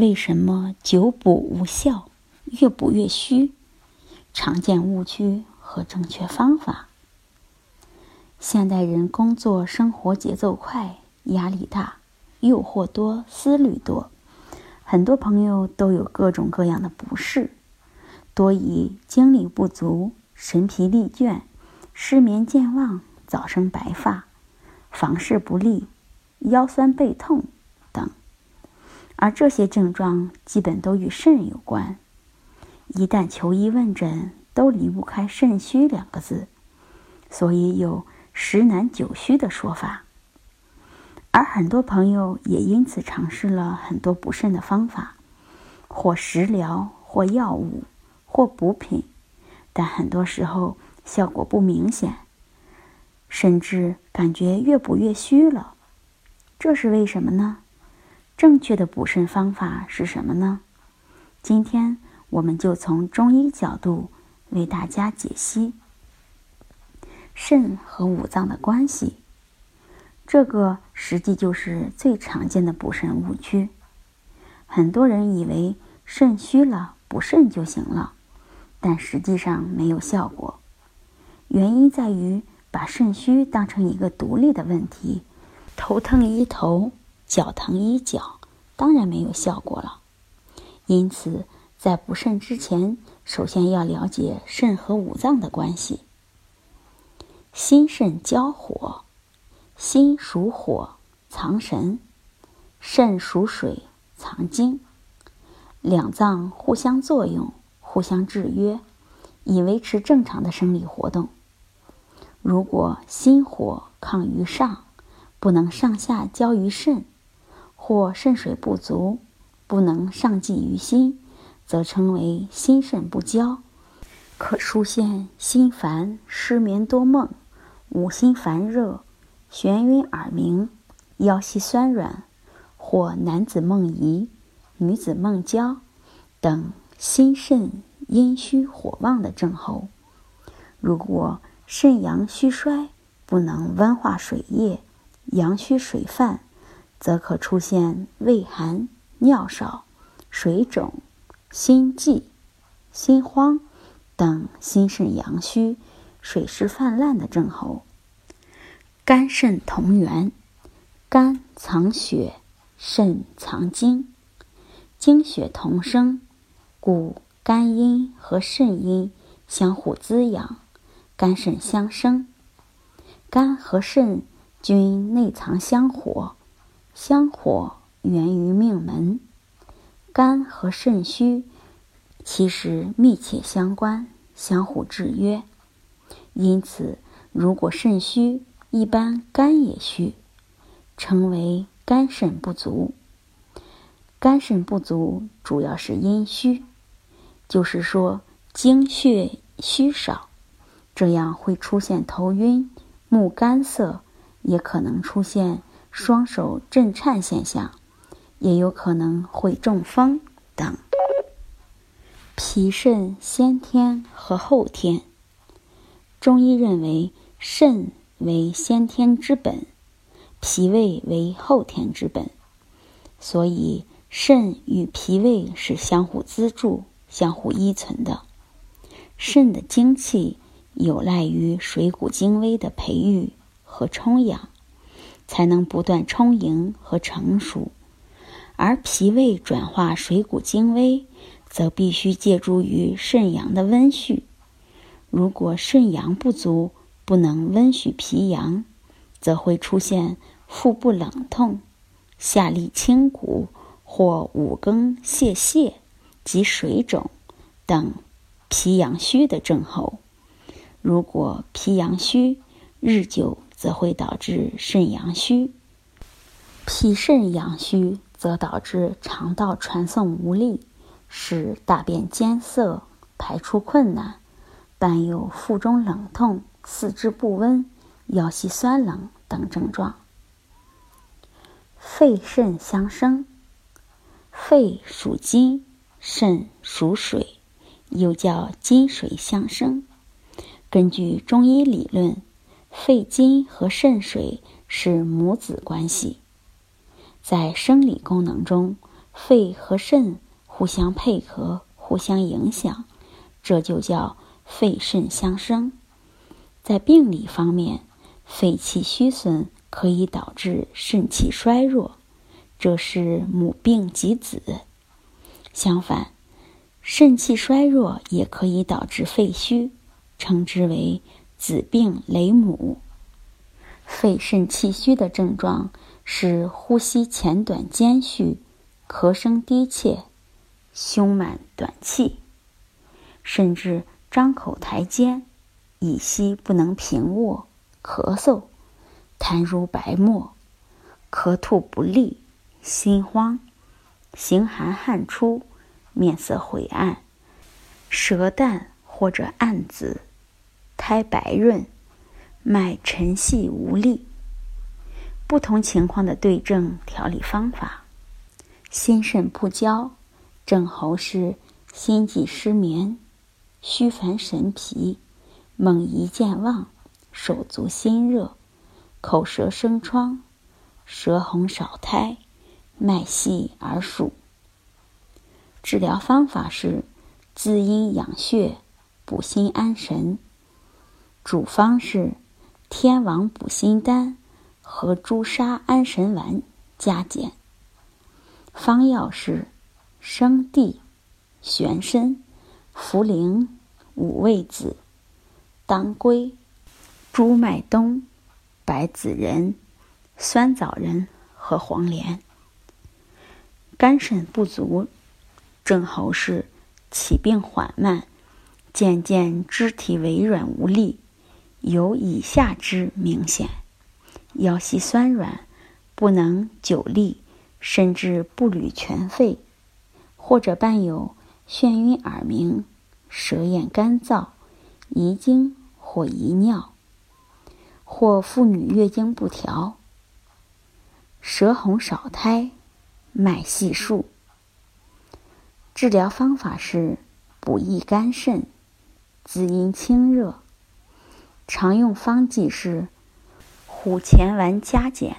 为什么久补无效，越补越虚？常见误区和正确方法。现代人工作生活节奏快，压力大，诱惑多，思虑多，很多朋友都有各种各样的不适，多以精力不足、神疲力倦、失眠健忘、早生白发、房事不利、腰酸背痛。而这些症状基本都与肾有关，一旦求医问诊，都离不开肾虚两个字，所以有十难九虚的说法。而很多朋友也因此尝试了很多补肾的方法，或食疗，或药物，或补品，但很多时候效果不明显，甚至感觉越补越虚了。这是为什么呢？正确的补肾方法是什么呢？今天我们就从中医角度为大家解析肾和五脏的关系。这个实际就是最常见的补肾误区。很多人以为肾虚了补肾就行了，但实际上没有效果。原因在于把肾虚当成一个独立的问题，头疼医头。脚疼医脚，当然没有效果了。因此，在补肾之前，首先要了解肾和五脏的关系。心肾交火，心属火，藏神；肾属水，藏精。两脏互相作用，互相制约，以维持正常的生理活动。如果心火亢于上，不能上下交于肾。或肾水不足，不能上济于心，则称为心肾不交，可出现心烦、失眠多梦、五心烦热、眩晕耳鸣、腰膝酸软，或男子梦遗、女子梦焦等心肾阴虚火旺的症候。如果肾阳虚衰，不能温化水液，阳虚水泛。则可出现畏寒、尿少、水肿、心悸、心慌等心肾阳虚、水湿泛滥的症候。肝肾同源，肝藏血，肾藏精，精血同生，故肝阴和肾阴相互滋养，肝肾相生。肝和肾均内藏香火。香火源于命门，肝和肾虚其实密切相关，相互制约。因此，如果肾虚，一般肝也虚，称为肝肾不足。肝肾不足主要是阴虚，就是说精血虚少，这样会出现头晕、目干涩，也可能出现。双手震颤现象，也有可能会中风等。脾肾先天和后天，中医认为肾为先天之本，脾胃为后天之本，所以肾与脾胃是相互资助、相互依存的。肾的精气有赖于水谷精微的培育和充养。才能不断充盈和成熟，而脾胃转化水谷精微，则必须借助于肾阳的温煦。如果肾阳不足，不能温煦脾阳，则会出现腹部冷痛、下利清谷或五更泄泻及水肿等脾阳虚的症候。如果脾阳虚，日久。则会导致肾阳虚，脾肾阳虚则导致肠道传送无力，使大便艰涩、排出困难，伴有腹中冷痛、四肢不温、腰膝酸冷等症状。肺肾相生，肺属金，肾属水，又叫金水相生。根据中医理论，肺金和肾水是母子关系。在生理功能中，肺和肾互相配合、互相影响，这就叫肺肾相生。在病理方面，肺气虚损可以导致肾气衰弱，这是母病及子；相反，肾气衰弱也可以导致肺虚，称之为子病雷母。肺肾气虚的症状。是呼吸浅短间续，咳声低切，胸满短气，甚至张口抬肩，以息不能平卧，咳嗽，痰如白沫，咳吐不利，心慌，形寒汗出，面色晦暗，舌淡或者暗紫，苔白润，脉沉细无力。不同情况的对症调理方法：心肾不交，症候是心悸失眠、虚烦神疲、梦遗健忘、手足心热、口舌生疮、舌红少苔、脉细而数。治疗方法是滋阴养血、补心安神。主方是天王补心丹。和朱砂安神丸加减。方药是生地、玄参、茯苓、五味子、当归、猪麦冬、白子仁、酸枣仁和黄连。肝肾不足症候是起病缓慢，渐渐肢体微软无力，有以下之明显。腰膝酸软，不能久立，甚至步履全废，或者伴有眩晕、耳鸣、舌咽干燥、遗精或遗尿，或妇女月经不调、舌红少苔、脉细数。治疗方法是补益肝肾、滋阴清热。常用方剂是。虎钳丸加减，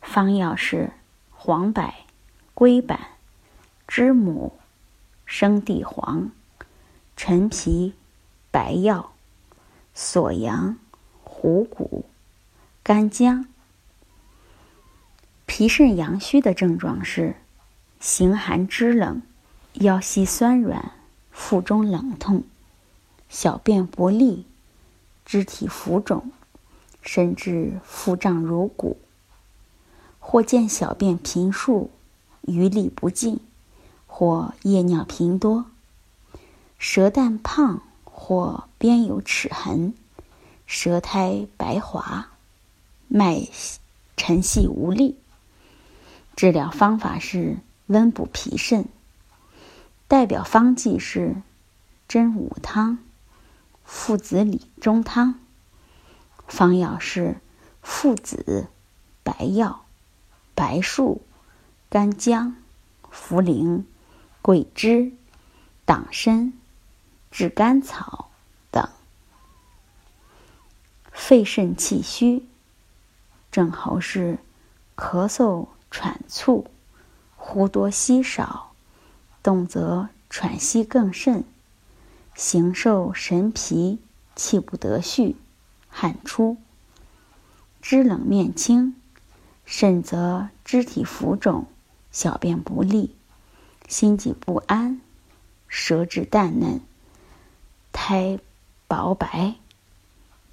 方药是黄柏、龟板、知母、生地黄、陈皮、白药、锁阳、虎骨、干姜。脾肾阳虚的症状是形寒肢冷、腰膝酸软、腹中冷痛、小便不利、肢体浮肿。甚至腹胀如鼓，或见小便频数，余力不尽，或夜尿频多，舌淡胖或边有齿痕，舌苔白滑，脉沉细无力。治疗方法是温补脾肾。代表方剂是真武汤、附子理中汤。方药是附子、白药、白术、干姜、茯苓、桂枝、党参、炙甘草等。肺肾气虚症候是咳嗽、喘促，呼多吸少，动则喘息更甚，形瘦神疲，气不得续。汗出，肢冷面青，甚则肢体浮肿，小便不利，心悸不安，舌质淡嫩，苔薄白，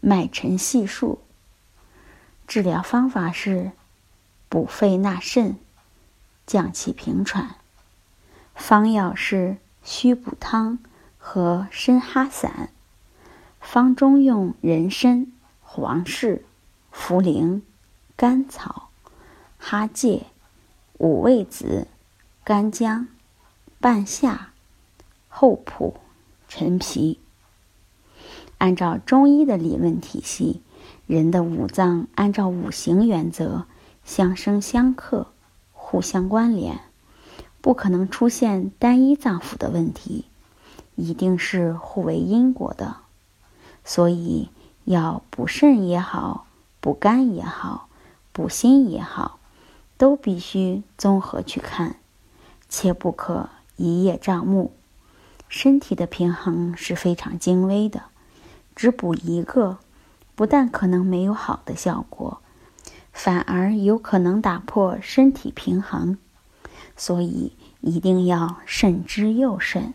脉沉细数。治疗方法是补肺纳肾，降气平喘。方药是虚补汤和参哈散。方中用人参、黄氏、茯苓、甘草、哈芥、五味子、干姜、半夏、厚朴、陈皮。按照中医的理论体系，人的五脏按照五行原则相生相克，互相关联，不可能出现单一脏腑的问题，一定是互为因果的。所以，要补肾也好，补肝也好，补心也好，都必须综合去看，切不可一叶障目。身体的平衡是非常精微的。只补一个，不但可能没有好的效果，反而有可能打破身体平衡，所以一定要慎之又慎。